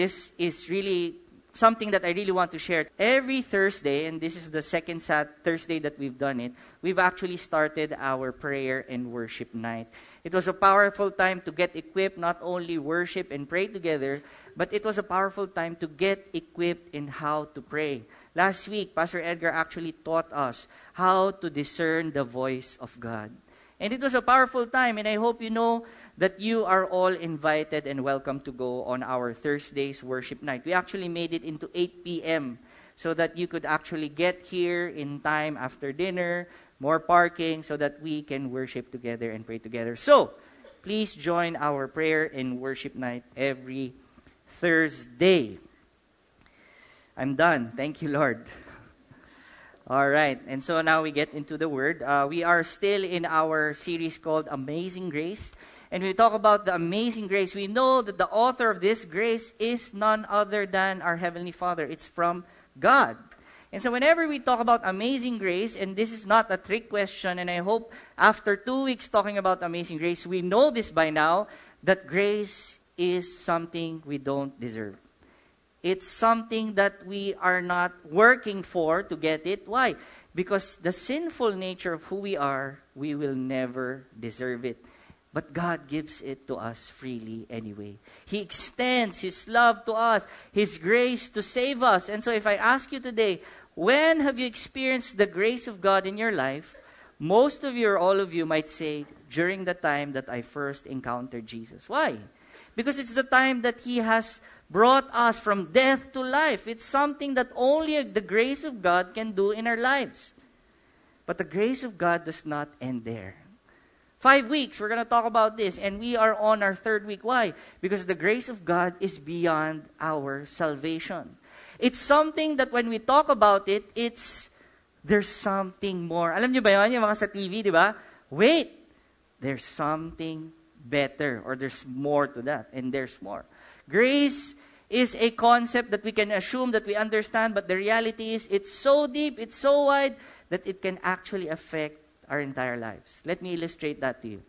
this is really something that I really want to share. Every Thursday, and this is the second sat- Thursday that we've done it, we've actually started our prayer and worship night. It was a powerful time to get equipped, not only worship and pray together, but it was a powerful time to get equipped in how to pray. Last week, Pastor Edgar actually taught us how to discern the voice of God. And it was a powerful time, and I hope you know that you are all invited and welcome to go on our Thursday's worship night. We actually made it into 8 p.m. so that you could actually get here in time after dinner, more parking, so that we can worship together and pray together. So, please join our prayer and worship night every Thursday. I'm done. Thank you, Lord. All right. And so now we get into the word. Uh, we are still in our series called Amazing Grace and we talk about the amazing grace, we know that the author of this grace is none other than our Heavenly Father. It's from God. And so, whenever we talk about amazing grace, and this is not a trick question, and I hope after two weeks talking about amazing grace, we know this by now that grace is something we don't deserve. It's something that we are not working for to get it. Why? Because the sinful nature of who we are, we will never deserve it. But God gives it to us freely anyway. He extends His love to us, His grace to save us. And so, if I ask you today, when have you experienced the grace of God in your life? Most of you or all of you might say, during the time that I first encountered Jesus. Why? Because it's the time that He has brought us from death to life. It's something that only the grace of God can do in our lives. But the grace of God does not end there. Five weeks, we're going to talk about this, and we are on our third week. Why? Because the grace of God is beyond our salvation. It's something that when we talk about it, it's there's something more. Alam niyo ba yun, yung mga sa TV, di ba? Wait, there's something better, or there's more to that, and there's more. Grace is a concept that we can assume that we understand, but the reality is it's so deep, it's so wide, that it can actually affect our entire lives. Let me illustrate that to you.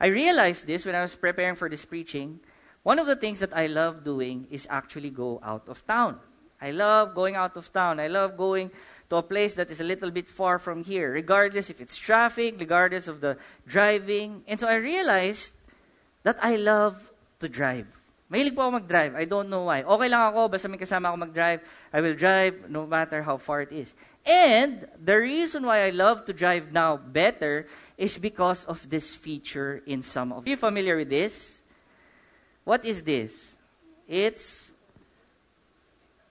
I realized this when I was preparing for this preaching. One of the things that I love doing is actually go out of town. I love going out of town. I love going to a place that is a little bit far from here, regardless if it's traffic, regardless of the driving. And so I realized that I love to drive. Mahilig po ako mag-drive. I don't know why. Okay lang ako, basta may kasama ako mag-drive. I will drive no matter how far it is. And the reason why I love to drive now better is because of this feature in some of you. familiar with this? What is this? It's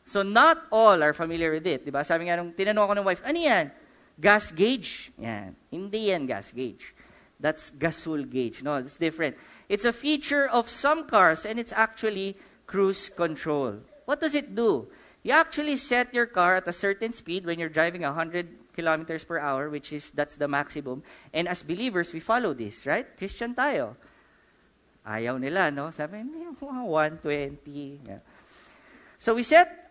So not all are familiar with it, ba? Sabi nga nung tinanong ako ng wife, "Ano 'yan?" Gas gauge. Yan. Hindi yan gas gauge. That's gasol gauge. No, it's different. It's a feature of some cars and it's actually cruise control. What does it do? You actually set your car at a certain speed when you're driving 100 kilometers per hour, which is that's the maximum. And as believers, we follow this, right? Christian tayo. Ayaw nila, no? Sabi, 120. Yeah. So we set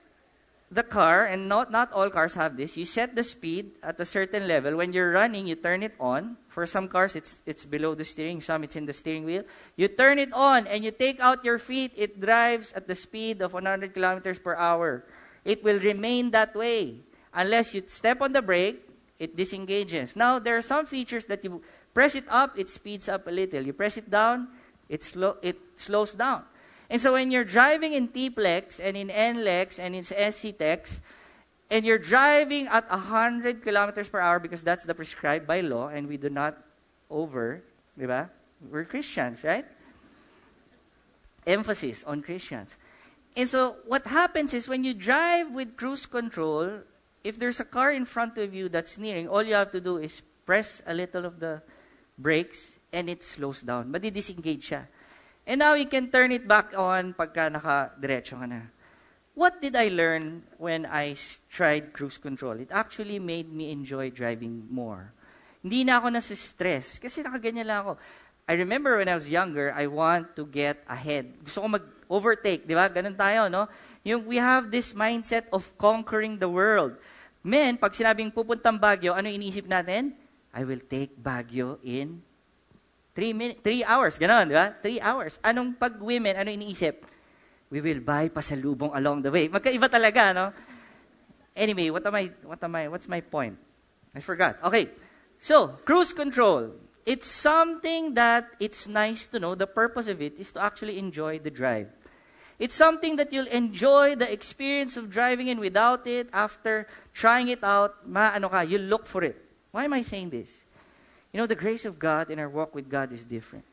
the car, and not, not all cars have this, you set the speed at a certain level. When you're running, you turn it on. For some cars, it's, it's below the steering, some it's in the steering wheel. You turn it on, and you take out your feet. It drives at the speed of 100 kilometers per hour. It will remain that way. Unless you step on the brake, it disengages. Now, there are some features that you press it up, it speeds up a little. You press it down, it, slow, it slows down. And so when you're driving in T-Plex and in NLEX and in SC-TEX, and you're driving at 100 kilometers per hour because that's the prescribed by law and we do not over, ba? We're Christians, right? Emphasis on Christians. And so what happens is when you drive with cruise control, if there's a car in front of you that's nearing, all you have to do is press a little of the brakes and it slows down. Madi-disengage siya. And now you can turn it back on pagka naka-diretso ka na. What did I learn when I tried cruise control? It actually made me enjoy driving more. Hindi na ako nasa-stress kasi nakaganyan lang ako. I remember when I was younger, I want to get ahead. Gusto ko mag-overtake, di ba? Ganun tayo, no? Yung we have this mindset of conquering the world. Men, pag sinabing pupuntang Baguio, ano iniisip natin? I will take Baguio in Three, min- three hours, gano'n, di ba? Three hours. Anong pag women, ano iniisip? we will buy pasalubong along the way. Magkaiba talaga, no? Anyway, what am I, what am I, what's my point? I forgot. Okay. So, cruise control. It's something that it's nice to know. The purpose of it is to actually enjoy the drive. It's something that you'll enjoy the experience of driving in without it. After trying it out, ma ano ka, you'll look for it. Why am I saying this? You know, the grace of God in our walk with God is different.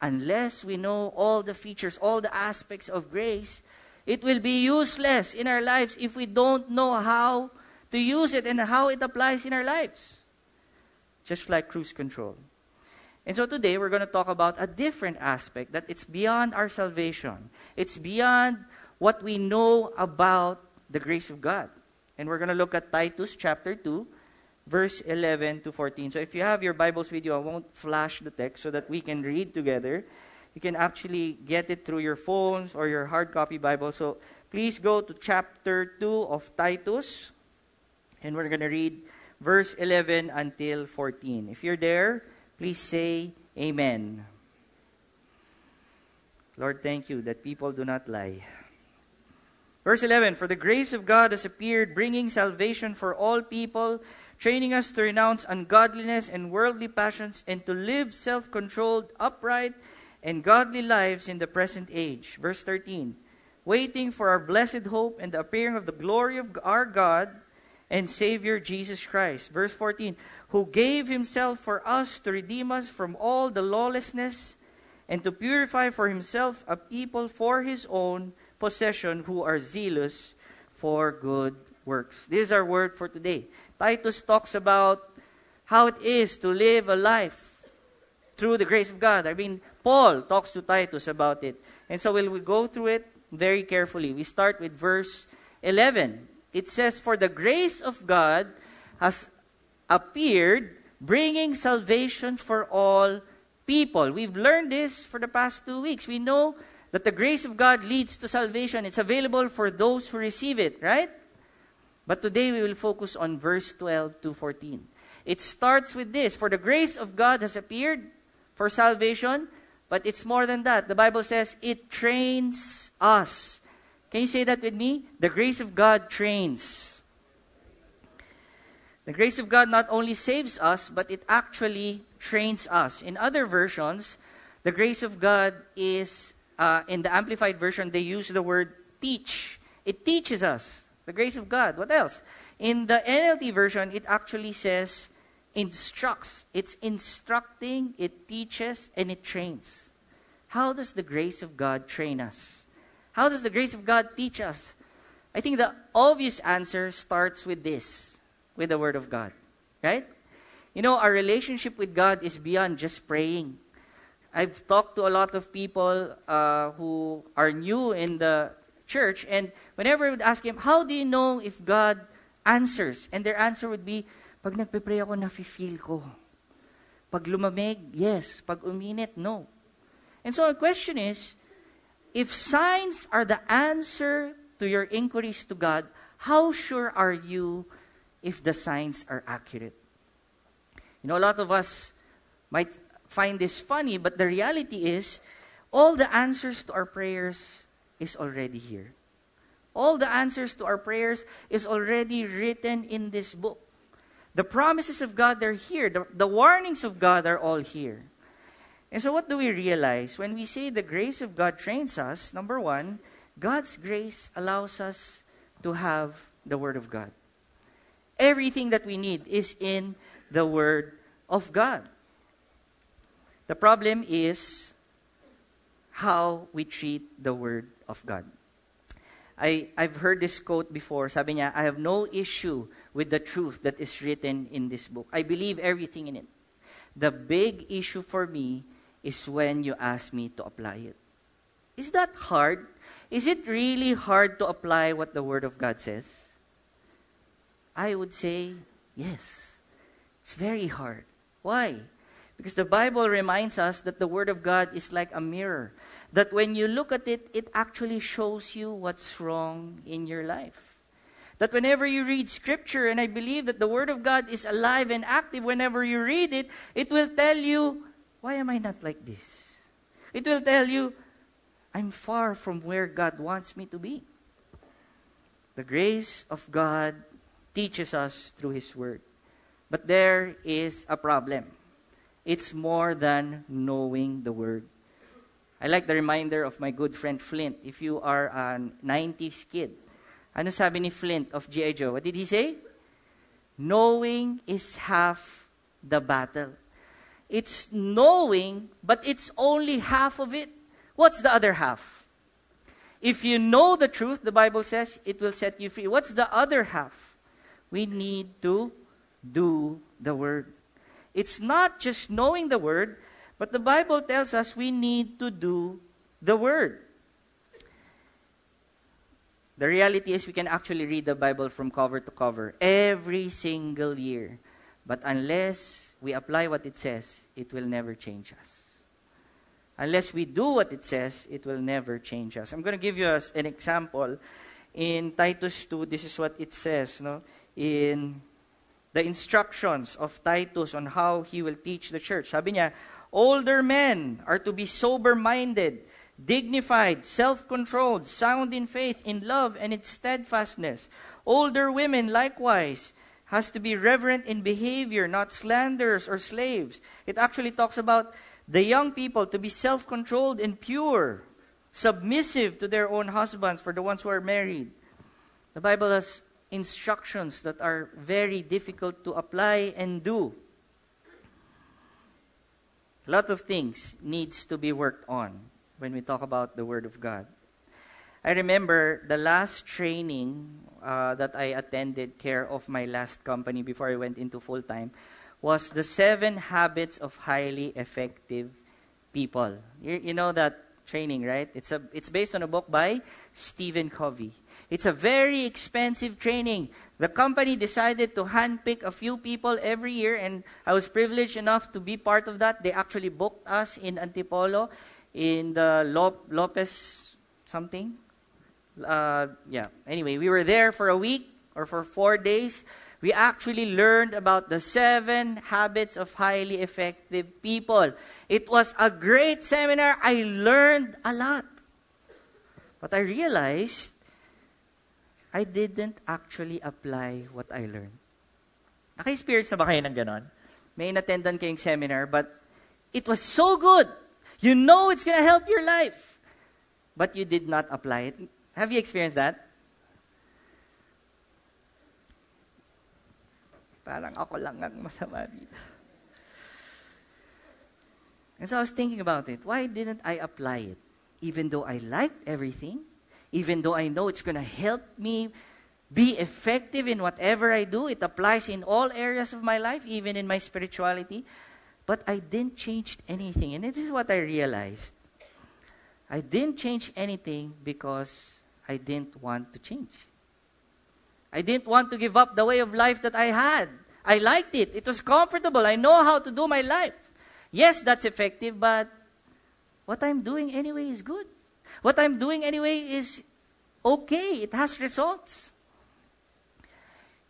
Unless we know all the features, all the aspects of grace, it will be useless in our lives if we don't know how to use it and how it applies in our lives. Just like cruise control. And so today we're going to talk about a different aspect that it's beyond our salvation. It's beyond what we know about the grace of God. And we're going to look at Titus chapter 2, verse 11 to 14. So if you have your Bibles with you, I won't flash the text so that we can read together. You can actually get it through your phones or your hard copy Bible. So please go to chapter 2 of Titus. And we're going to read verse 11 until 14. If you're there, Please say Amen. Lord, thank you that people do not lie. Verse 11 For the grace of God has appeared, bringing salvation for all people, training us to renounce ungodliness and worldly passions, and to live self controlled, upright, and godly lives in the present age. Verse 13 Waiting for our blessed hope and the appearing of the glory of our God and Savior Jesus Christ. Verse 14 who gave himself for us to redeem us from all the lawlessness and to purify for himself a people for his own possession who are zealous for good works. This is our word for today. Titus talks about how it is to live a life through the grace of God. I mean, Paul talks to Titus about it. And so we'll, we'll go through it very carefully. We start with verse 11. It says, For the grace of God has appeared, bringing salvation for all people. We've learned this for the past two weeks. We know that the grace of God leads to salvation. It's available for those who receive it, right? But today we will focus on verse 12 to 14. It starts with this For the grace of God has appeared for salvation, but it's more than that. The Bible says it trains us. Can you say that with me? The grace of God trains. The grace of God not only saves us, but it actually trains us. In other versions, the grace of God is, uh, in the Amplified Version, they use the word teach. It teaches us the grace of God. What else? In the NLT version, it actually says instructs. It's instructing, it teaches, and it trains. How does the grace of God train us? How does the grace of God teach us? I think the obvious answer starts with this with the Word of God. Right? You know, our relationship with God is beyond just praying. I've talked to a lot of people uh, who are new in the church, and whenever I would ask them, How do you know if God answers? And their answer would be, Pag nagpe-pray ako, nafe-feel ko. Pag lumamig, yes. Pag uminit, no. And so the question is, if signs are the answer to your inquiries to God, how sure are you if the signs are accurate. You know, a lot of us might find this funny, but the reality is all the answers to our prayers is already here. All the answers to our prayers is already written in this book. The promises of God are here. The, the warnings of God are all here. And so, what do we realize? When we say the grace of God trains us, number one, God's grace allows us to have the Word of God. Everything that we need is in the Word of God. The problem is how we treat the Word of God. I, I've heard this quote before. Sabi niya, I have no issue with the truth that is written in this book. I believe everything in it. The big issue for me is when you ask me to apply it. Is that hard? Is it really hard to apply what the Word of God says? I would say yes. It's very hard. Why? Because the Bible reminds us that the Word of God is like a mirror. That when you look at it, it actually shows you what's wrong in your life. That whenever you read Scripture, and I believe that the Word of God is alive and active, whenever you read it, it will tell you, why am I not like this? It will tell you, I'm far from where God wants me to be. The grace of God teaches us through His Word. But there is a problem. It's more than knowing the Word. I like the reminder of my good friend Flint. If you are a 90s kid, ano sabi ni Flint of G.I. Joe? What did he say? Knowing is half the battle. It's knowing, but it's only half of it. What's the other half? If you know the truth, the Bible says, it will set you free. What's the other half? We need to do the Word. It's not just knowing the Word, but the Bible tells us we need to do the Word. The reality is, we can actually read the Bible from cover to cover every single year. But unless we apply what it says, it will never change us. Unless we do what it says, it will never change us. I'm going to give you an example. In Titus 2, this is what it says. No? In the instructions of Titus on how he will teach the church. Sabi niya, older men are to be sober-minded, dignified, self-controlled, sound in faith, in love, and in steadfastness. Older women likewise has to be reverent in behavior, not slanderers or slaves. It actually talks about the young people to be self controlled and pure, submissive to their own husbands for the ones who are married. The Bible has instructions that are very difficult to apply and do. A lot of things needs to be worked on when we talk about the Word of God. I remember the last training uh, that I attended care of my last company before I went into full time was the seven habits of highly effective people. You, you know that training, right? It's a it's based on a book by Stephen Covey. It's a very expensive training. The company decided to handpick a few people every year, and I was privileged enough to be part of that. They actually booked us in Antipolo in the Lopez something. Uh, yeah. Anyway, we were there for a week or for four days we actually learned about the seven habits of highly effective people. It was a great seminar. I learned a lot. But I realized I didn't actually apply what I learned. Naka-experience na ba kayo ng ganon? May inattendan kayong seminar, but it was so good. You know it's going to help your life. But you did not apply it. Have you experienced that? Parang ako lang ang masama dito. And so I was thinking about it. Why didn't I apply it? Even though I liked everything, even though I know it's going to help me be effective in whatever I do, it applies in all areas of my life, even in my spirituality. But I didn't change anything. And this is what I realized. I didn't change anything because I didn't want to change. I didn't want to give up the way of life that I had. I liked it. It was comfortable. I know how to do my life. Yes, that's effective, but what I'm doing anyway is good. What I'm doing anyway is okay. It has results.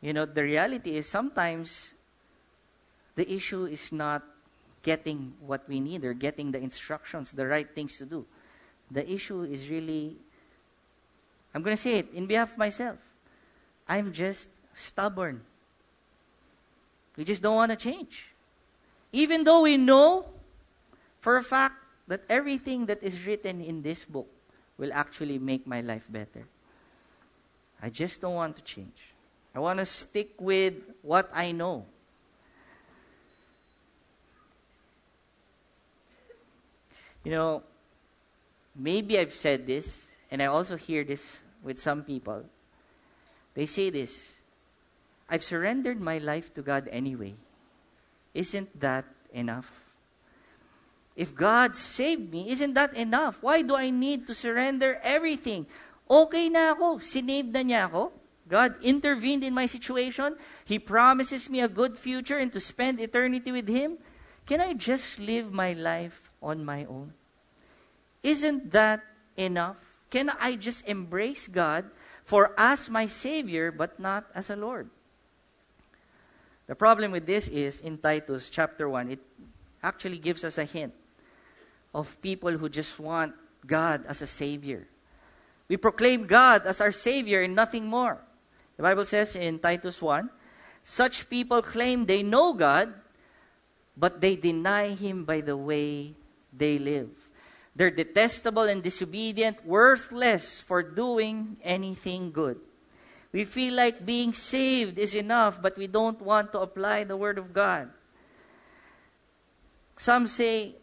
You know, the reality is sometimes the issue is not getting what we need or getting the instructions, the right things to do. The issue is really, I'm going to say it in behalf of myself. I'm just stubborn. We just don't want to change. Even though we know for a fact that everything that is written in this book will actually make my life better. I just don't want to change. I want to stick with what I know. You know, maybe I've said this, and I also hear this with some people. They say this I've surrendered my life to God anyway. Isn't that enough? If God saved me, isn't that enough? Why do I need to surrender everything? Okay na ako. Sinaved na niya ako. God intervened in my situation. He promises me a good future and to spend eternity with Him. Can I just live my life on my own? Isn't that enough? Can I just embrace God for as my Savior, but not as a Lord. The problem with this is in Titus chapter 1, it actually gives us a hint of people who just want God as a Savior. We proclaim God as our Savior and nothing more. The Bible says in Titus 1 such people claim they know God, but they deny Him by the way they live. They're detestable and disobedient, worthless for doing anything good. We feel like being saved is enough, but we don't want to apply the Word of God. Some say,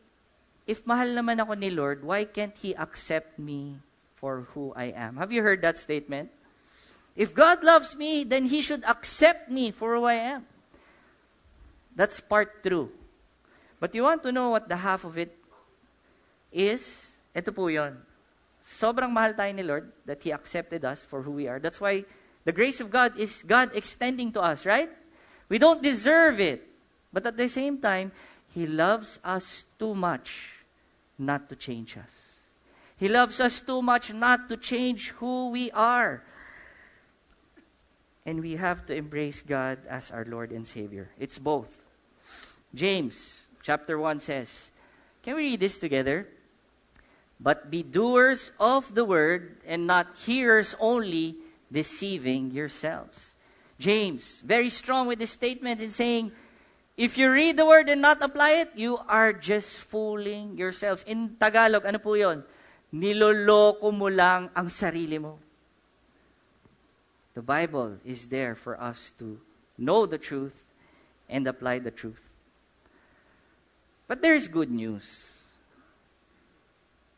if mahal naman ako ni Lord, why can't He accept me for who I am? Have you heard that statement? If God loves me, then He should accept me for who I am. That's part true. But you want to know what the half of it is? Ito po yon. Sobrang mahal tayo ni Lord that He accepted us for who we are. That's why the grace of God is God extending to us, right? We don't deserve it. But at the same time, He loves us too much not to change us. He loves us too much not to change who we are. And we have to embrace God as our Lord and Savior. It's both. James chapter 1 says, Can we read this together? But be doers of the word and not hearers only, deceiving yourselves. James, very strong with this statement in saying, if you read the word and not apply it, you are just fooling yourselves. In Tagalog, ano po yon? Niloloko mo lang ang sarili mo. The Bible is there for us to know the truth and apply the truth. But there's good news.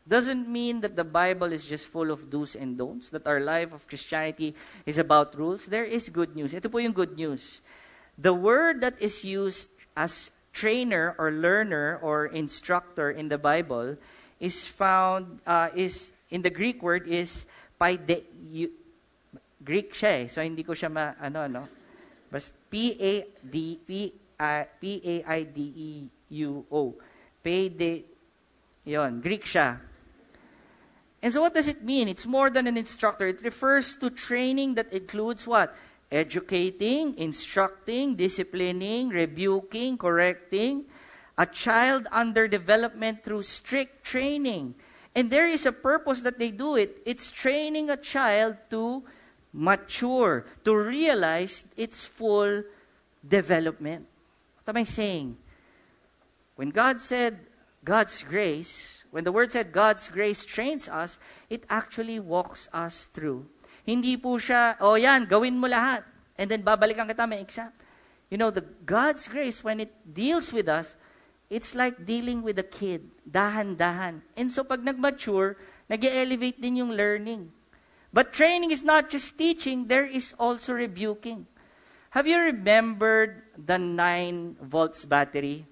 Doesn't mean that the Bible is just full of do's and don'ts, that our life of Christianity is about rules. There is good news. Ito po yung good news. The word that is used as trainer or learner or instructor in the Bible is found, uh, is in the Greek word is paide, Greek siya eh. So, hindi ko siya ma, ano, ano. Bas, P-A-D, P-A-I-D-E-U-O. Paide, yon, Greek siya. And so what does it mean? It's more than an instructor. It refers to training that includes what? Educating, instructing, disciplining, rebuking, correcting. A child under development through strict training. And there is a purpose that they do it. It's training a child to mature, to realize its full development. What am I saying? When God said God's grace, when the word said God's grace trains us, it actually walks us through. Hindi po siya, oh yan, gawin mo lahat. And then babalikan kita, may exam. You know, the God's grace, when it deals with us, it's like dealing with a kid. Dahan-dahan. And so pag nag-mature, nag-elevate din yung learning. But training is not just teaching, there is also rebuking. Have you remembered the 9 volts battery?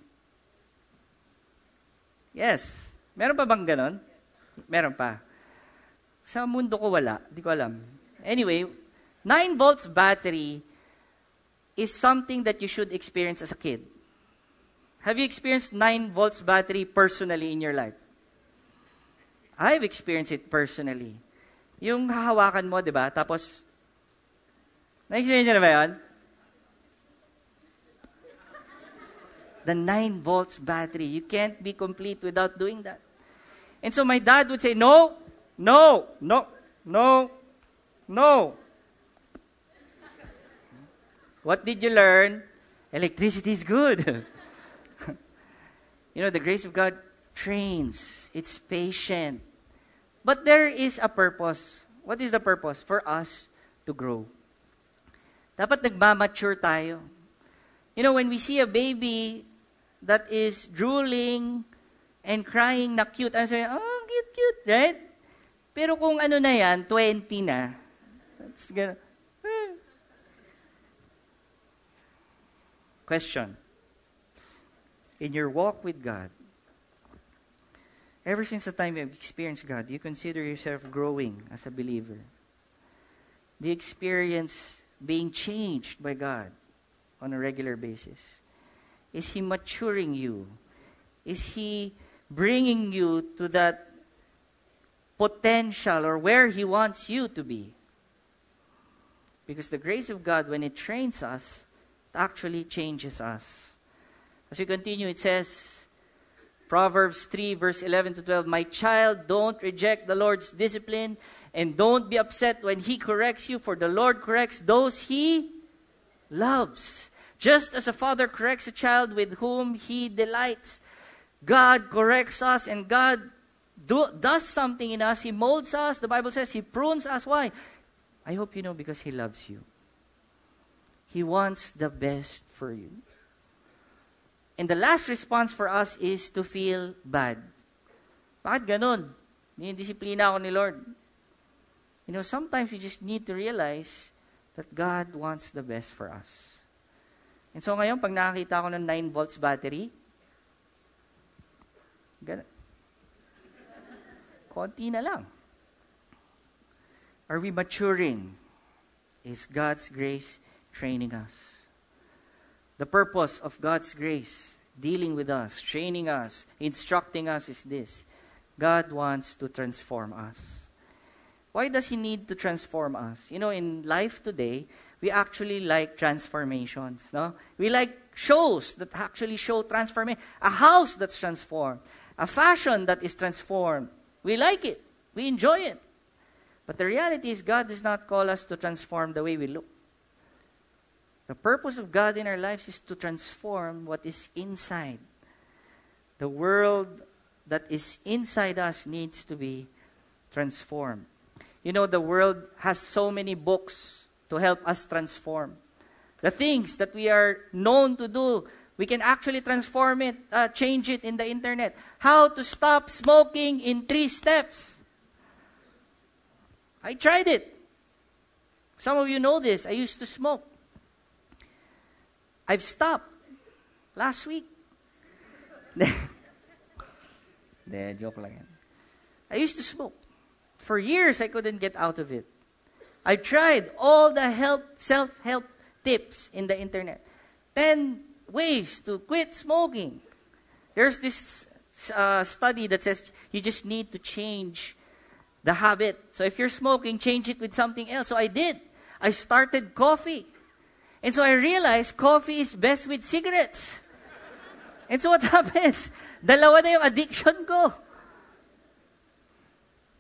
Yes. Meron pa bang ganon? Meron pa. Sa mundo ko wala. Di ko alam. Anyway, 9 volts battery is something that you should experience as a kid. Have you experienced 9 volts battery personally in your life? I've experienced it personally. Yung hahawakan mo, di ba? Tapos, na-experience na ba yun? The 9 volts battery. You can't be complete without doing that. And so my dad would say, no, no, no, no, no. What did you learn? Electricity is good. you know, the grace of God trains, it's patient, But there is a purpose. What is the purpose? For us to grow. Dapat nagmamature tayo. You know, when we see a baby that is drooling and crying na cute, ano sabi, oh, cute, cute, right? Pero kung ano na yan, 20 na, gonna, hmm. Question. In your walk with God, Ever since the time you've experienced God, do you consider yourself growing as a believer? Do you experience being changed by God on a regular basis? Is He maturing you? Is He bringing you to that potential or where He wants you to be? Because the grace of God, when it trains us, it actually changes us. As we continue, it says, Proverbs 3, verse 11 to 12 My child, don't reject the Lord's discipline, and don't be upset when He corrects you, for the Lord corrects those He loves. Just as a father corrects a child with whom He delights, God corrects us, and God do, does something in us. He molds us. The Bible says He prunes us. Why? I hope you know because He loves you. He wants the best for you. And the last response for us is to feel bad. Bakit ganon? Dinidisiplina ako ni Lord. You know, sometimes we just need to realize that God wants the best for us. And so ngayon, pag nakakita ko ng 9 volts battery, ganun. Konti na lang. Are we maturing? Is God's grace training us? The purpose of God's grace, dealing with us, training us, instructing us, is this God wants to transform us. Why does He need to transform us? You know, in life today, we actually like transformations. No? We like shows that actually show transformation. A house that's transformed, a fashion that is transformed. We like it, we enjoy it. But the reality is, God does not call us to transform the way we look. The purpose of God in our lives is to transform what is inside. The world that is inside us needs to be transformed. You know, the world has so many books to help us transform. The things that we are known to do, we can actually transform it, uh, change it in the internet. How to stop smoking in three steps. I tried it. Some of you know this. I used to smoke. I've stopped last week. De, joke yan. I used to smoke. For years, I couldn't get out of it. I tried all the help, self-help tips in the internet. 10 ways to quit smoking. There's this uh, study that says you just need to change the habit. So if you're smoking, change it with something else. So I did. I started coffee. And so I realized coffee is best with cigarettes. And so what happens? Dalawa na yung addiction ko.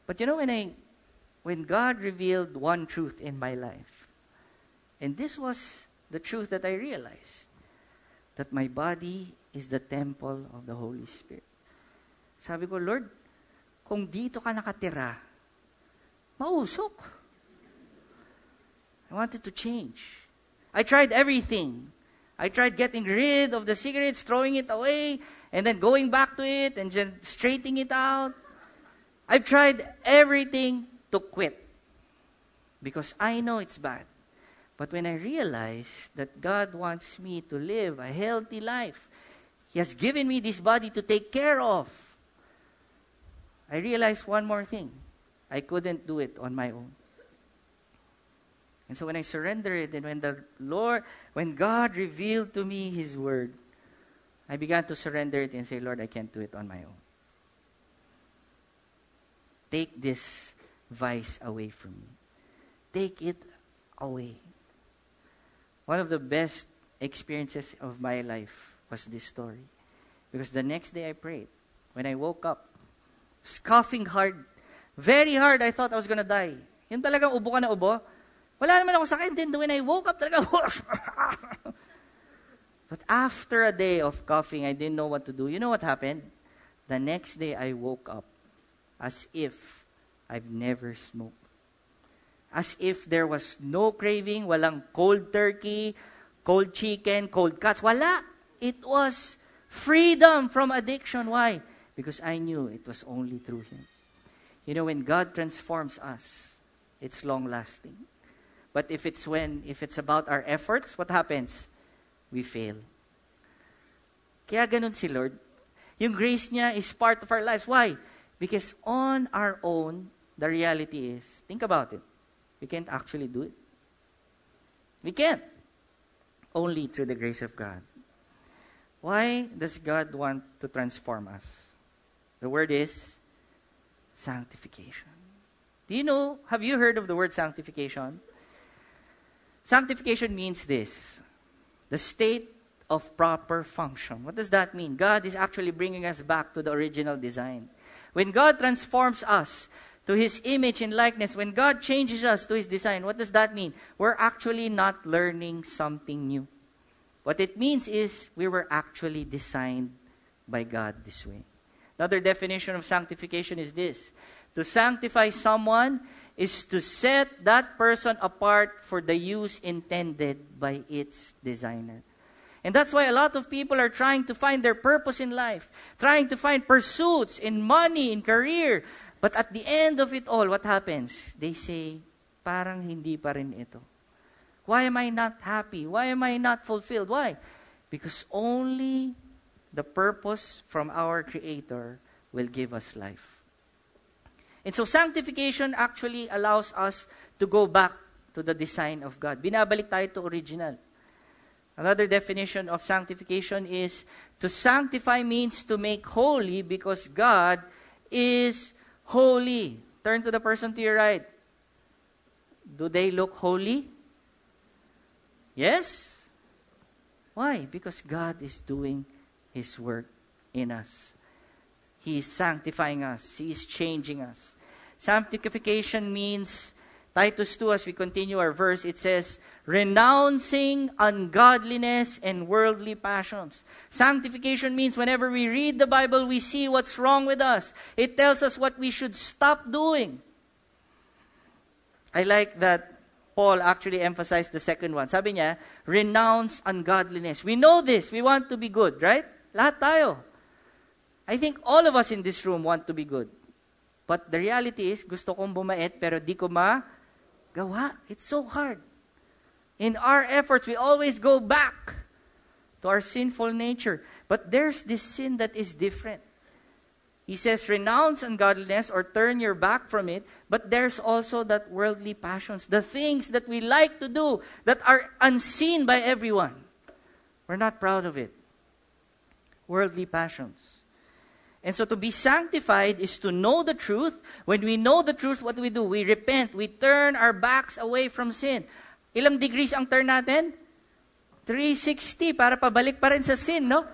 But you know, when I, when God revealed one truth in my life, and this was the truth that I realized, that my body is the temple of the Holy Spirit. Sabi ko, Lord, kung dito ka nakatira, mausok. I wanted to change. I tried everything. I tried getting rid of the cigarettes, throwing it away, and then going back to it and just straightening it out. I've tried everything to quit because I know it's bad. But when I realized that God wants me to live a healthy life, He has given me this body to take care of, I realized one more thing. I couldn't do it on my own. And so when I surrendered it and when the Lord, when God revealed to me His Word, I began to surrender it and say, Lord, I can't do it on my own. Take this vice away from me. Take it away. One of the best experiences of my life was this story. Because the next day I prayed. When I woke up, scoffing hard, very hard, I thought I was gonna die. Yung talagang ubo ka na ubo, Wala naman ako sakit. Then when I woke up, talaga, But after a day of coughing, I didn't know what to do. You know what happened? The next day, I woke up as if I've never smoked. As if there was no craving, walang cold turkey, cold chicken, cold cuts. Wala. It was freedom from addiction. Why? Because I knew it was only through Him. You know, when God transforms us, it's long lasting. But if it's when, if it's about our efforts, what happens? We fail. Kaya ganun si Lord. Yung grace niya is part of our lives. Why? Because on our own, the reality is, think about it, we can't actually do it. We can't. Only through the grace of God. Why does God want to transform us? The word is sanctification. Do you know, have you heard of the word sanctification? Sanctification means this the state of proper function. What does that mean? God is actually bringing us back to the original design. When God transforms us to His image and likeness, when God changes us to His design, what does that mean? We're actually not learning something new. What it means is we were actually designed by God this way. Another definition of sanctification is this to sanctify someone is to set that person apart for the use intended by its designer. And that's why a lot of people are trying to find their purpose in life, trying to find pursuits in money, in career. But at the end of it all, what happens? They say, parang hindi pa rin ito. Why am I not happy? Why am I not fulfilled? Why? Because only the purpose from our Creator will give us life. And so sanctification actually allows us to go back to the design of God. Binabalik tayo to original. Another definition of sanctification is to sanctify means to make holy because God is holy. Turn to the person to your right. Do they look holy? Yes? Why? Because God is doing His work in us. He is sanctifying us, He is changing us. Sanctification means, Titus 2, as we continue our verse, it says, renouncing ungodliness and worldly passions. Sanctification means whenever we read the Bible, we see what's wrong with us. It tells us what we should stop doing. I like that Paul actually emphasized the second one. Sabi niya, renounce ungodliness. We know this. We want to be good, right? Lahat tayo. I think all of us in this room want to be good. But the reality is, gusto kong bumait, pero di ko magawa. It's so hard. In our efforts, we always go back to our sinful nature. But there's this sin that is different. He says, renounce ungodliness or turn your back from it. But there's also that worldly passions, the things that we like to do that are unseen by everyone. We're not proud of it. Worldly passions. And so to be sanctified is to know the truth. When we know the truth, what do we do? We repent. We turn our backs away from sin. Ilang degrees ang turn natin? 360 para pabalik pa rin sa sin, no?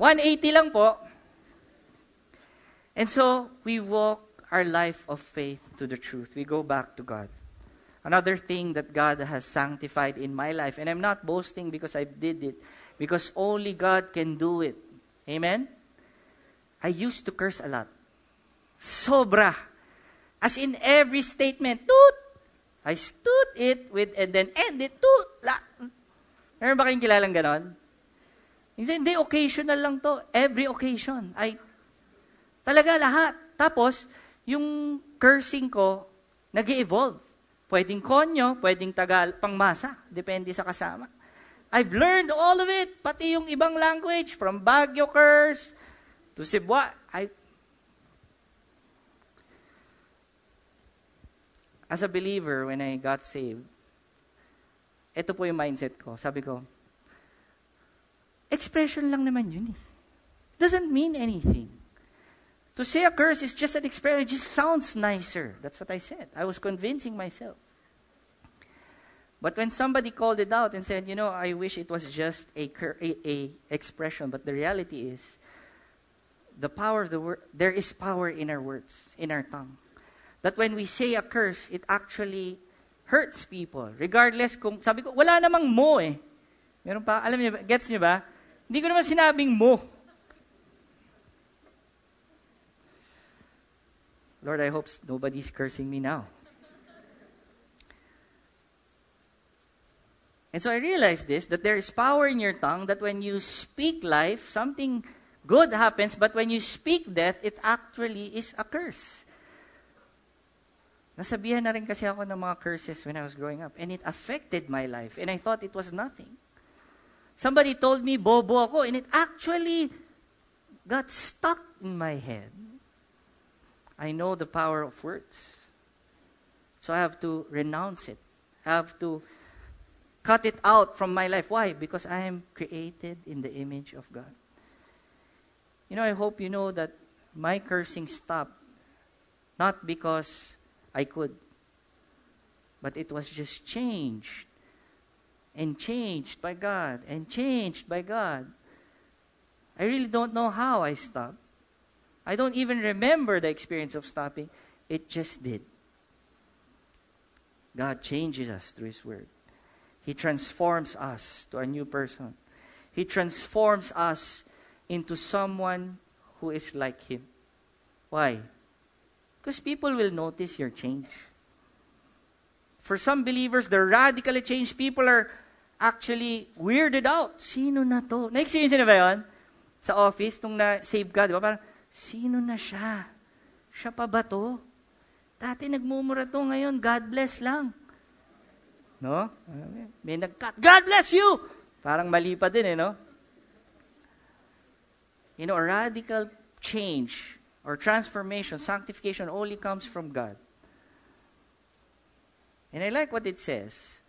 180 lang po. And so, we walk our life of faith to the truth. We go back to God. Another thing that God has sanctified in my life, and I'm not boasting because I did it, because only God can do it. Amen? I used to curse a lot. Sobra. As in every statement, toot, I stood it with, and then end it to, la. Meron ba kayong kilalang ganon? Hindi, occasional lang to. Every occasion. I, talaga lahat. Tapos, yung cursing ko, nag evolve Pwedeng konyo, pwedeng tagal, pangmasa. Depende sa kasama. I've learned all of it, pati yung ibang language, from Baguio curse to Cebu. I, as a believer, when I got saved, ito po yung mindset ko. Sabi ko, expression lang naman yun eh. Doesn't mean anything. To say a curse is just an expression. It just sounds nicer. That's what I said. I was convincing myself. But when somebody called it out and said, you know, I wish it was just a, cur- a, a expression, but the reality is, the power of the word, there is power in our words, in our tongue that when we say a curse, it actually hurts people. Regardless kung, sabi ko, wala namang mo eh. Meron pa, alam niyo, ba, gets niyo ba? Hindi ko naman sinabing mo. Lord, I hope nobody's cursing me now. And so I realized this that there is power in your tongue, that when you speak life, something good happens, but when you speak death, it actually is a curse. Nasabihan na rin kasi ako ng mga curses when I was growing up. And it affected my life. And I thought it was nothing. Somebody told me bobo ako. And it actually got stuck in my head. I know the power of words. So I have to renounce it. I have to cut it out from my life. Why? Because I am created in the image of God. You know, I hope you know that my cursing stopped not because I could. But it was just changed and changed by God and changed by God. I really don't know how I stopped. I don't even remember the experience of stopping. It just did. God changes us through His Word. He transforms us to a new person. He transforms us into someone who is like Him. Why? Because people will notice your change. For some believers, the radically changed people are actually weirded out. Sino na to? Na-experience na ba yun? Sa office, nung na-save ka, di ba? Parang, sino na siya? Siya pa ba to? Dati nagmumura to ngayon, God bless lang. No? May nag-cut, God bless you! Parang mali pa din eh, no? You know, a radical change or transformation, sanctification only comes from God. And I like what it says.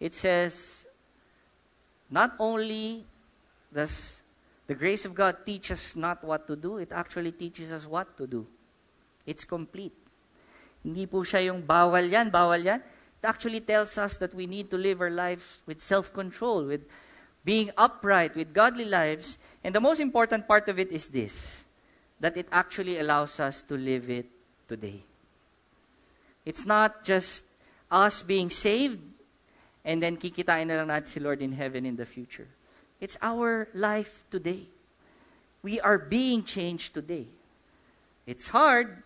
It says, not only does the grace of God teach us not what to do, it actually teaches us what to do. It's complete. Hindi po siya yung bawal yan, bawal yan. It actually tells us that we need to live our lives with self-control, with being upright, with godly lives. And the most important part of it is this that it actually allows us to live it today. It's not just us being saved and then kikitain na lang natin si Lord in heaven in the future. It's our life today. We are being changed today. It's hard,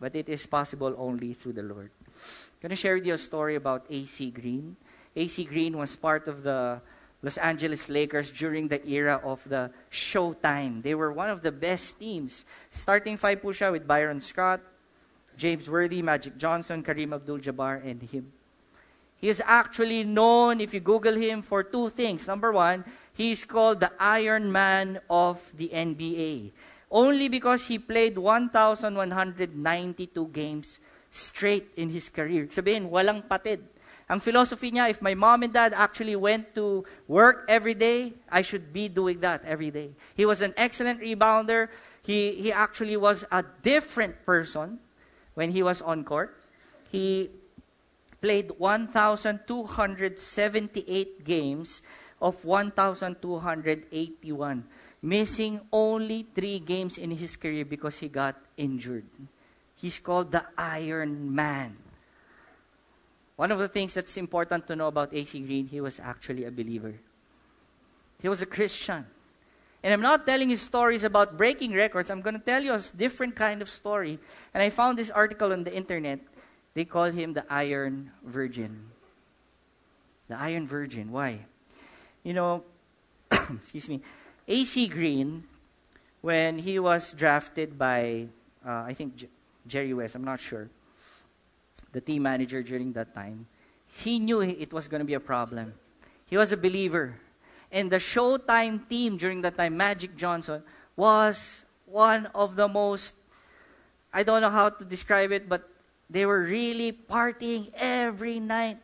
but it is possible only through the Lord. I'm going to share with you a story about AC Green. AC Green was part of the Los Angeles Lakers during the era of the Showtime. They were one of the best teams. Starting five po siya with Byron Scott, James Worthy, Magic Johnson, Kareem Abdul-Jabbar, and him. He is actually known, if you Google him, for two things. Number one, he's called the Iron Man of the NBA. Only because he played 1,192 games straight in his career. Sabihin, walang patid. Ang philosophy niya, if my mom and dad actually went to work every day, I should be doing that every day. He was an excellent rebounder. He, he actually was a different person when he was on court. He played 1,278 games of 1,281, missing only three games in his career because he got injured. He's called the Iron Man. One of the things that's important to know about AC Green, he was actually a believer. He was a Christian. And I'm not telling you stories about breaking records. I'm going to tell you a different kind of story. And I found this article on the internet. They call him the Iron Virgin. The Iron Virgin. Why? You know, excuse me, AC Green, when he was drafted by, uh, I think, J- Jerry West, I'm not sure the team manager during that time, he knew it was going to be a problem. He was a believer. And the Showtime team during that time, Magic Johnson, was one of the most, I don't know how to describe it, but they were really partying every night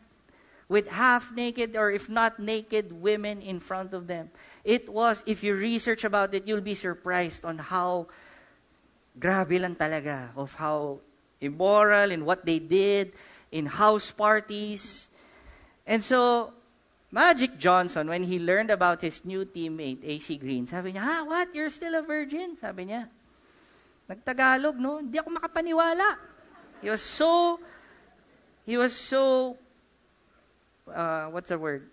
with half naked or if not naked women in front of them. It was, if you research about it, you'll be surprised on how grabe talaga of how immoral in what they did, in house parties. And so, Magic Johnson, when he learned about his new teammate, AC Green, sabi niya, ha, what? You're still a virgin? Sabi niya. Nagtagalog, no? Hindi ako makapaniwala. He was so, he was so, uh, what's the word?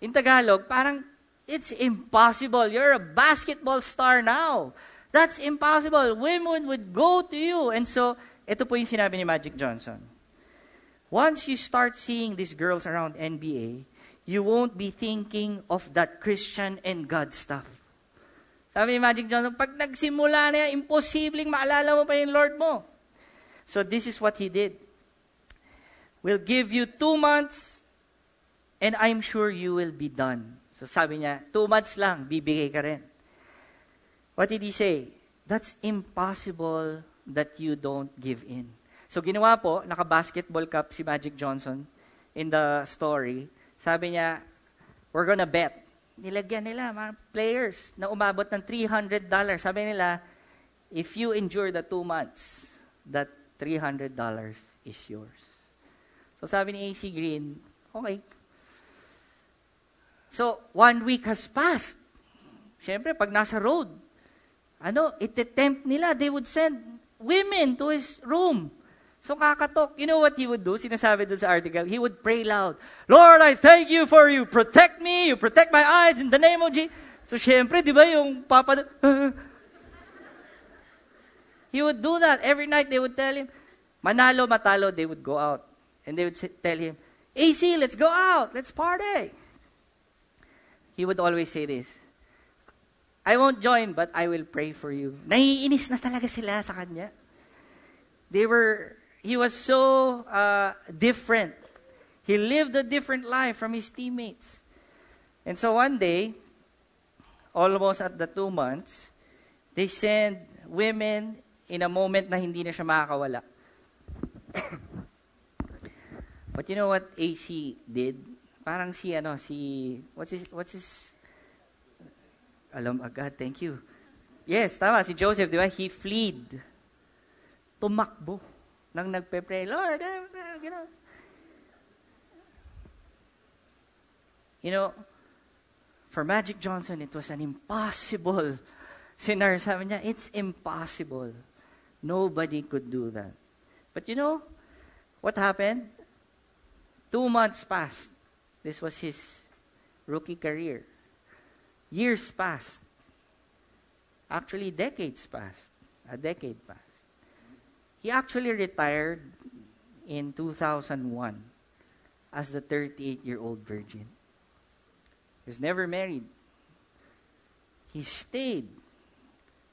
In Tagalog, parang, it's impossible. You're a basketball star now. That's impossible. Women would go to you. And so, ito po yung sinabi ni Magic Johnson. Once you start seeing these girls around NBA, you won't be thinking of that Christian and God stuff. Sabi ni Magic Johnson, pag nagsimula na yan, imposibleng maalala mo pa yung Lord mo. So this is what he did. We'll give you two months, and I'm sure you will be done. So sabi niya, two months lang, bibigay ka rin. What did he say? That's impossible that you don't give in. So ginawa po, naka-basketball cup si Magic Johnson in the story. Sabi niya, we're gonna bet. Nilagyan nila, mga players, na umabot ng $300. Sabi nila, if you endure the two months, that $300 is yours. So sabi ni AC Green, okay. So, one week has passed. Siyempre, pag nasa road, ano, ititempt nila, they would send women to his room. So kakatok, you know what he would do? Sinasabi dun sa article, he would pray loud, Lord, I thank you for you. Protect me. You protect my eyes in the name of Jesus. So syempre, di ba yung papa, he would do that. Every night they would tell him, manalo, matalo, they would go out. And they would tell him, AC, let's go out. Let's party. He would always say this, I won't join, but I will pray for you. Naiinis na talaga sila sa kanya. They were he was so uh, different. He lived a different life from his teammates. And so one day, almost at the two months, they sent women in a moment na hindi na siya makakawala. but you know what AC did? Parang si ano, si what's his what's his alam agad, thank you. Yes, tama si Joseph, di ba? He fled. Tumakbo nang nagpe-pray, Lord, eh, eh, you know. You know, for Magic Johnson, it was an impossible sinner. Sabi niya, it's impossible. Nobody could do that. But you know, what happened? Two months passed. This was his rookie career. Years passed. Actually, decades passed. A decade passed. He actually retired in 2001 as the 38 year old virgin. He was never married. He stayed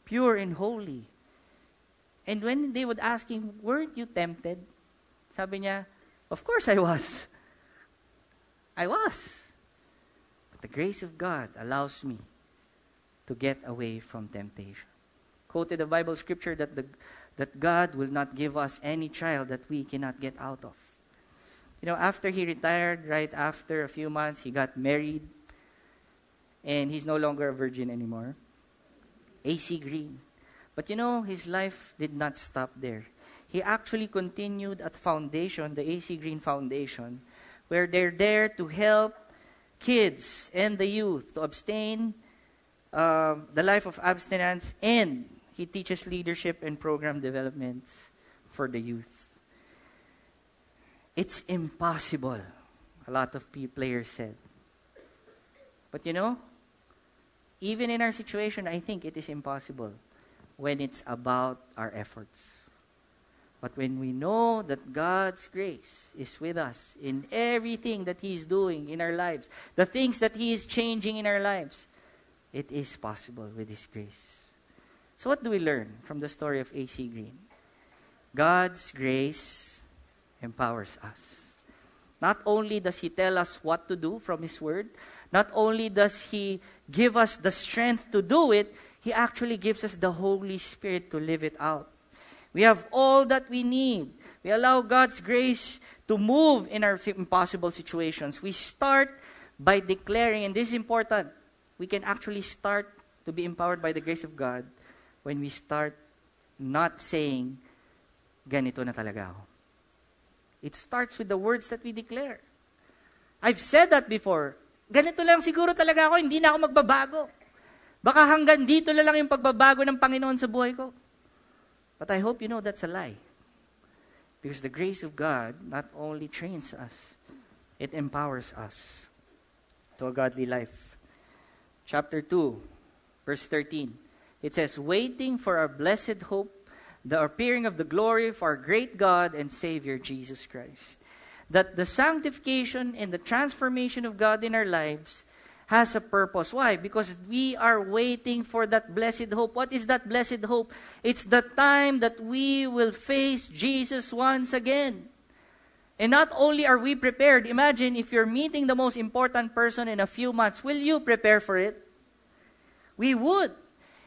pure and holy. And when they would ask him, Weren't you tempted? Sabi niya, Of course I was. I was. But the grace of God allows me to get away from temptation. Quoted the Bible scripture that the that God will not give us any child that we cannot get out of. You know, after he retired, right after a few months, he got married, and he's no longer a virgin anymore. AC Green. But you know, his life did not stop there. He actually continued at Foundation, the AC Green Foundation, where they're there to help kids and the youth to abstain uh, the life of abstinence and he teaches leadership and program developments for the youth. It's impossible, a lot of players said. But you know, even in our situation, I think it is impossible when it's about our efforts. But when we know that God's grace is with us in everything that He is doing in our lives, the things that He is changing in our lives, it is possible with His grace. So, what do we learn from the story of A.C. Green? God's grace empowers us. Not only does He tell us what to do from His Word, not only does He give us the strength to do it, He actually gives us the Holy Spirit to live it out. We have all that we need. We allow God's grace to move in our impossible situations. We start by declaring, and this is important, we can actually start to be empowered by the grace of God when we start not saying, ganito na talaga ako. It starts with the words that we declare. I've said that before. Ganito lang siguro talaga ako, hindi na ako magbabago. Baka hanggang dito na lang yung pagbabago ng Panginoon sa buhay ko. But I hope you know that's a lie. Because the grace of God not only trains us, it empowers us to a godly life. Chapter 2, verse 13. It says, waiting for our blessed hope, the appearing of the glory of our great God and Savior Jesus Christ. That the sanctification and the transformation of God in our lives has a purpose. Why? Because we are waiting for that blessed hope. What is that blessed hope? It's the time that we will face Jesus once again. And not only are we prepared, imagine if you're meeting the most important person in a few months, will you prepare for it? We would.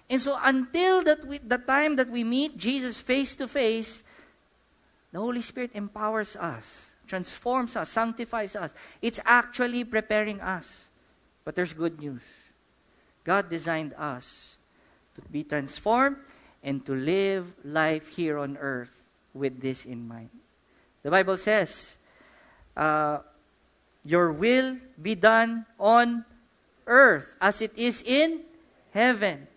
And so until that we, the time that we meet Jesus face to face, the Holy Spirit empowers us, transforms us, sanctifies us. It's actually preparing us. But there's good news. God designed us to be transformed and to live life here on earth with this in mind. The Bible says, uh, Your will be done on earth as it is in heaven.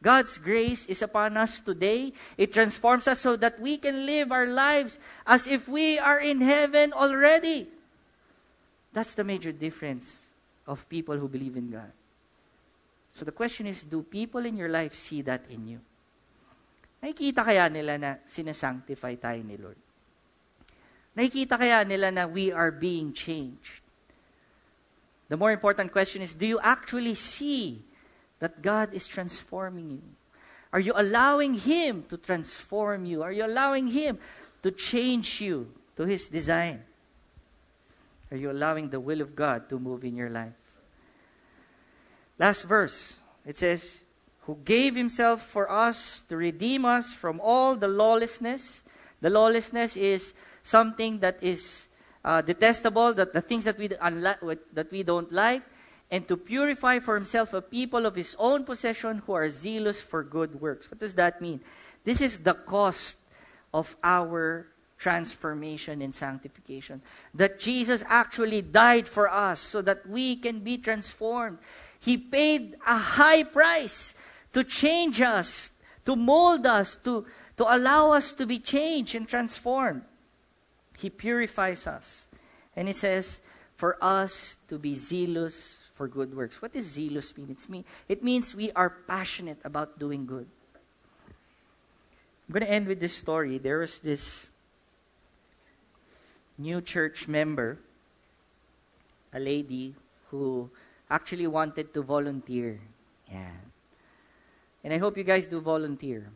God's grace is upon us today. It transforms us so that we can live our lives as if we are in heaven already. That's the major difference of people who believe in God. So the question is, do people in your life see that in you? Nakikita kaya nila na sinasanctify tayo ni Lord? Nakikita kaya nila na we are being changed? The more important question is, do you actually see that God is transforming you? Are you allowing Him to transform you? Are you allowing Him to change you to His design? Are you allowing the will of God to move in your life? Last verse, it says, Who gave Himself for us to redeem us from all the lawlessness. The lawlessness is something that is uh, detestable, that the things that we, that we don't like, and to purify for himself a people of his own possession who are zealous for good works. What does that mean? This is the cost of our transformation and sanctification. That Jesus actually died for us so that we can be transformed. He paid a high price to change us, to mold us, to, to allow us to be changed and transformed. He purifies us. And it says, for us to be zealous for good works. What does zealous mean? It's mean it means we are passionate about doing good. I'm going to end with this story. There was this new church member, a lady who actually wanted to volunteer. Yeah. And I hope you guys do volunteer.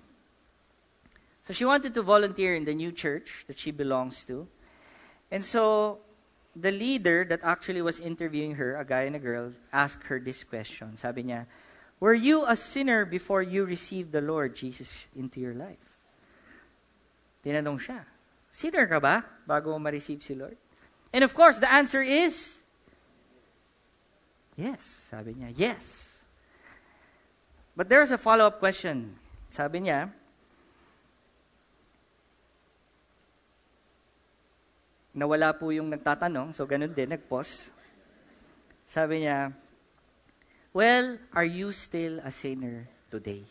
So she wanted to volunteer in the new church that she belongs to. And so the leader that actually was interviewing her, a guy and a girl, asked her this question. Sabi niya, Were you a sinner before you received the Lord Jesus into your life? Tinanong siya, Sinner ka ba bago mo ma-receive si Lord? And of course, the answer is, Yes. Sabi niya, yes. But there's a follow-up question. Sabi niya, nawala po yung nagtatanong, so ganun din, nag-pause. Sabi niya, Well, are you still a sinner today?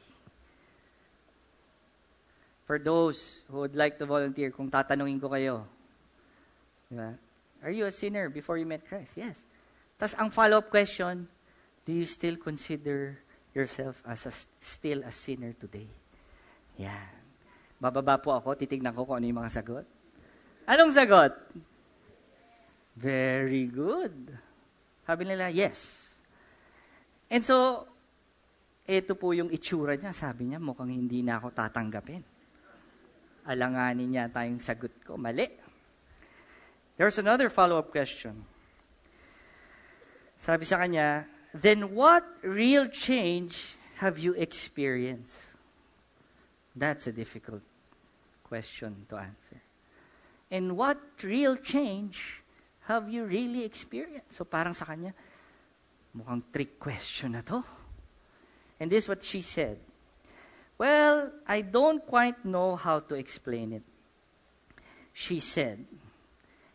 For those who would like to volunteer, kung tatanungin ko kayo, diba? Are you a sinner before you met Christ? Yes. Tapos ang follow-up question, do you still consider yourself as a, still a sinner today? Yan. Bababa po ako, titignan ko kung ano yung mga sagot. Anong sagot? Very good. Sabi nila, yes. And so, ito po yung itsura niya. Sabi niya, mukhang hindi na ako tatanggapin. Alanganin niya tayong sagot ko. Mali. There's another follow-up question. Sabi sa kanya, then what real change have you experienced? That's a difficult question to answer. And what real change have you really experienced? So parang sa kanya, mukhang trick question na to. And this is what she said. Well, I don't quite know how to explain it. She said,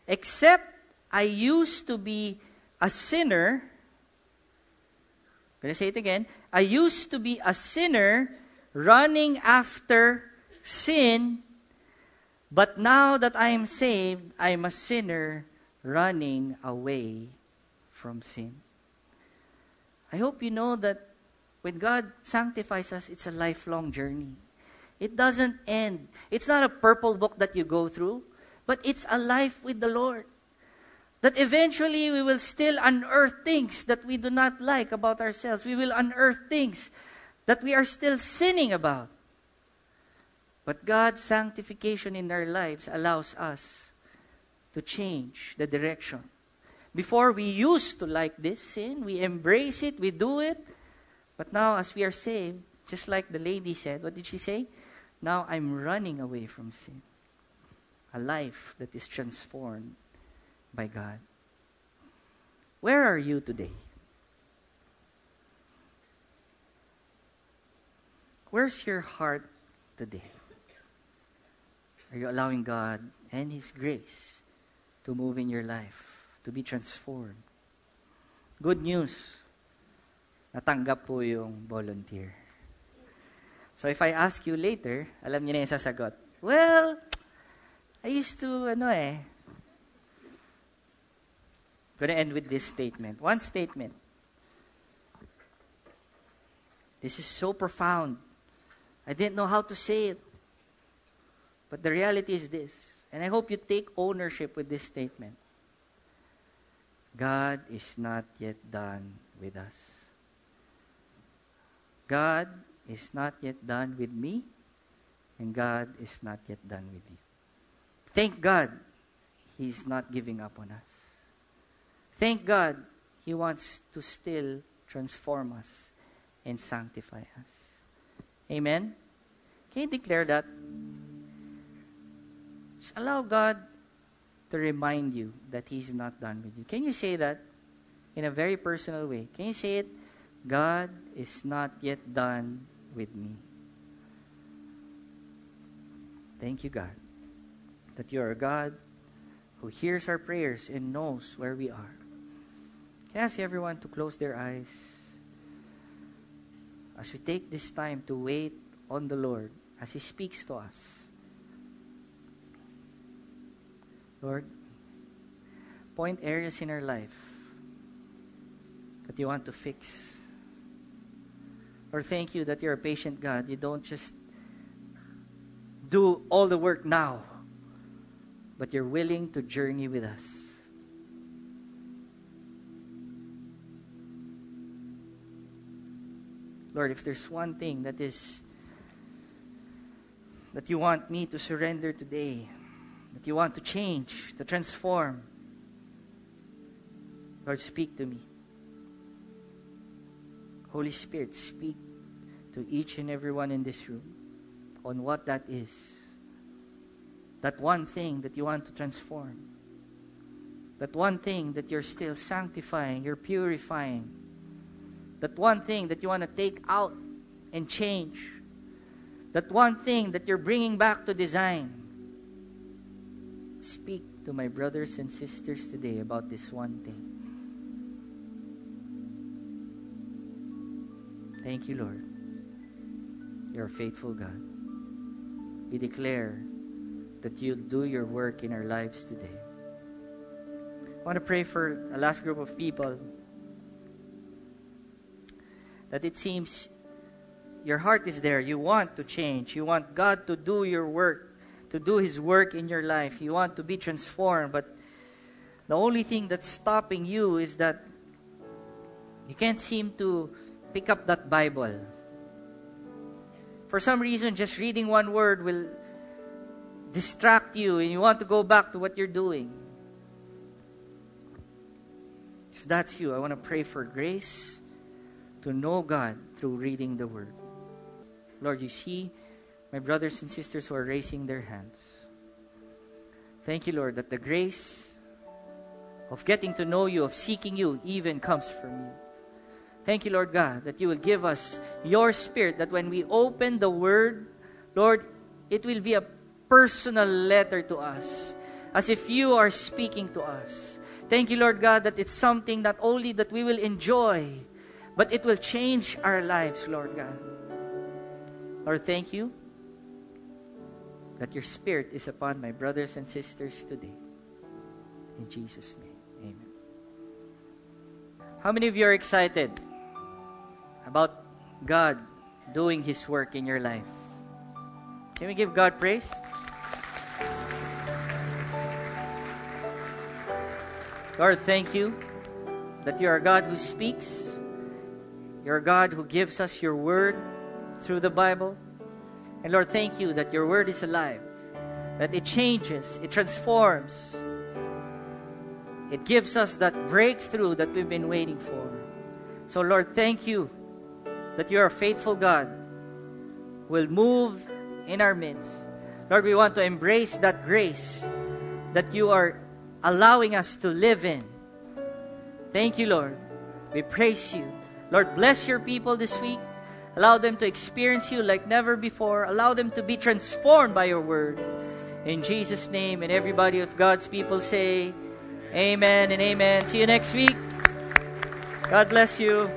except I used to be a sinner. I'm going to say it again. I used to be a sinner running after sin but now that I am saved, I am a sinner running away from sin. I hope you know that when God sanctifies us, it's a lifelong journey. It doesn't end. It's not a purple book that you go through, but it's a life with the Lord. That eventually we will still unearth things that we do not like about ourselves. We will unearth things that we are still sinning about. But God's sanctification in our lives allows us to change the direction. Before we used to like this sin, we embrace it, we do it. But now, as we are saved, just like the lady said, what did she say? Now I'm running away from sin. A life that is transformed by God. Where are you today? Where's your heart today? Are you allowing God and His grace to move in your life, to be transformed? Good news. Natanggap po yung volunteer. So if I ask you later, alam niyo na yung sasagot. Well, I used to, ano eh, gonna end with this statement. One statement. This is so profound. I didn't know how to say it. But the reality is this, and I hope you take ownership with this statement. God is not yet done with us. God is not yet done with me, and God is not yet done with you. Thank God He's not giving up on us. Thank God He wants to still transform us and sanctify us. Amen? Can you declare that? Allow God to remind you that He's not done with you. Can you say that in a very personal way? Can you say it? God is not yet done with me. Thank you, God, that you are a God who hears our prayers and knows where we are. Can I ask everyone to close their eyes as we take this time to wait on the Lord as He speaks to us? Lord, point areas in our life that you want to fix. Lord, thank you that you're a patient God. You don't just do all the work now, but you're willing to journey with us. Lord, if there's one thing that is that you want me to surrender today, that you want to change, to transform, Lord, speak to me. Holy Spirit, speak to each and everyone in this room on what that is. That one thing that you want to transform. That one thing that you're still sanctifying, you're purifying. That one thing that you want to take out and change. That one thing that you're bringing back to design. Speak to my brothers and sisters today about this one thing. Thank you, Lord. You're a faithful God. We declare that you'll do your work in our lives today. I want to pray for a last group of people that it seems your heart is there. You want to change. You want God to do your work, to do His work in your life. You want to be transformed. But the only thing that's stopping you is that you can't seem to pick up that Bible. For some reason, just reading one word will distract you and you want to go back to what you're doing. If that's you, I want to pray for grace to know God through reading the Word. Lord, you see my brothers and sisters who are raising their hands. Thank you, Lord, that the grace of getting to know you, of seeking you, even comes from you. Thank you, Lord God, that you will give us your spirit, that when we open the word, Lord, it will be a personal letter to us, as if you are speaking to us. Thank you, Lord God, that it's something not only that we will enjoy, but it will change our lives, Lord God. Lord, thank you that your spirit is upon my brothers and sisters today. In Jesus' name, amen. How many of you are excited? About God doing His work in your life. Can we give God praise? Lord, thank you that you are God who speaks. You're a God who gives us your word through the Bible. And Lord, thank you that your word is alive, that it changes, it transforms, it gives us that breakthrough that we've been waiting for. So, Lord, thank you that you are a faithful God will move in our midst. Lord, we want to embrace that grace that you are allowing us to live in. Thank you, Lord. We praise you. Lord, bless your people this week. Allow them to experience you like never before. Allow them to be transformed by your word. In Jesus' name, and everybody of God's people say, Amen and amen. See you next week. God bless you.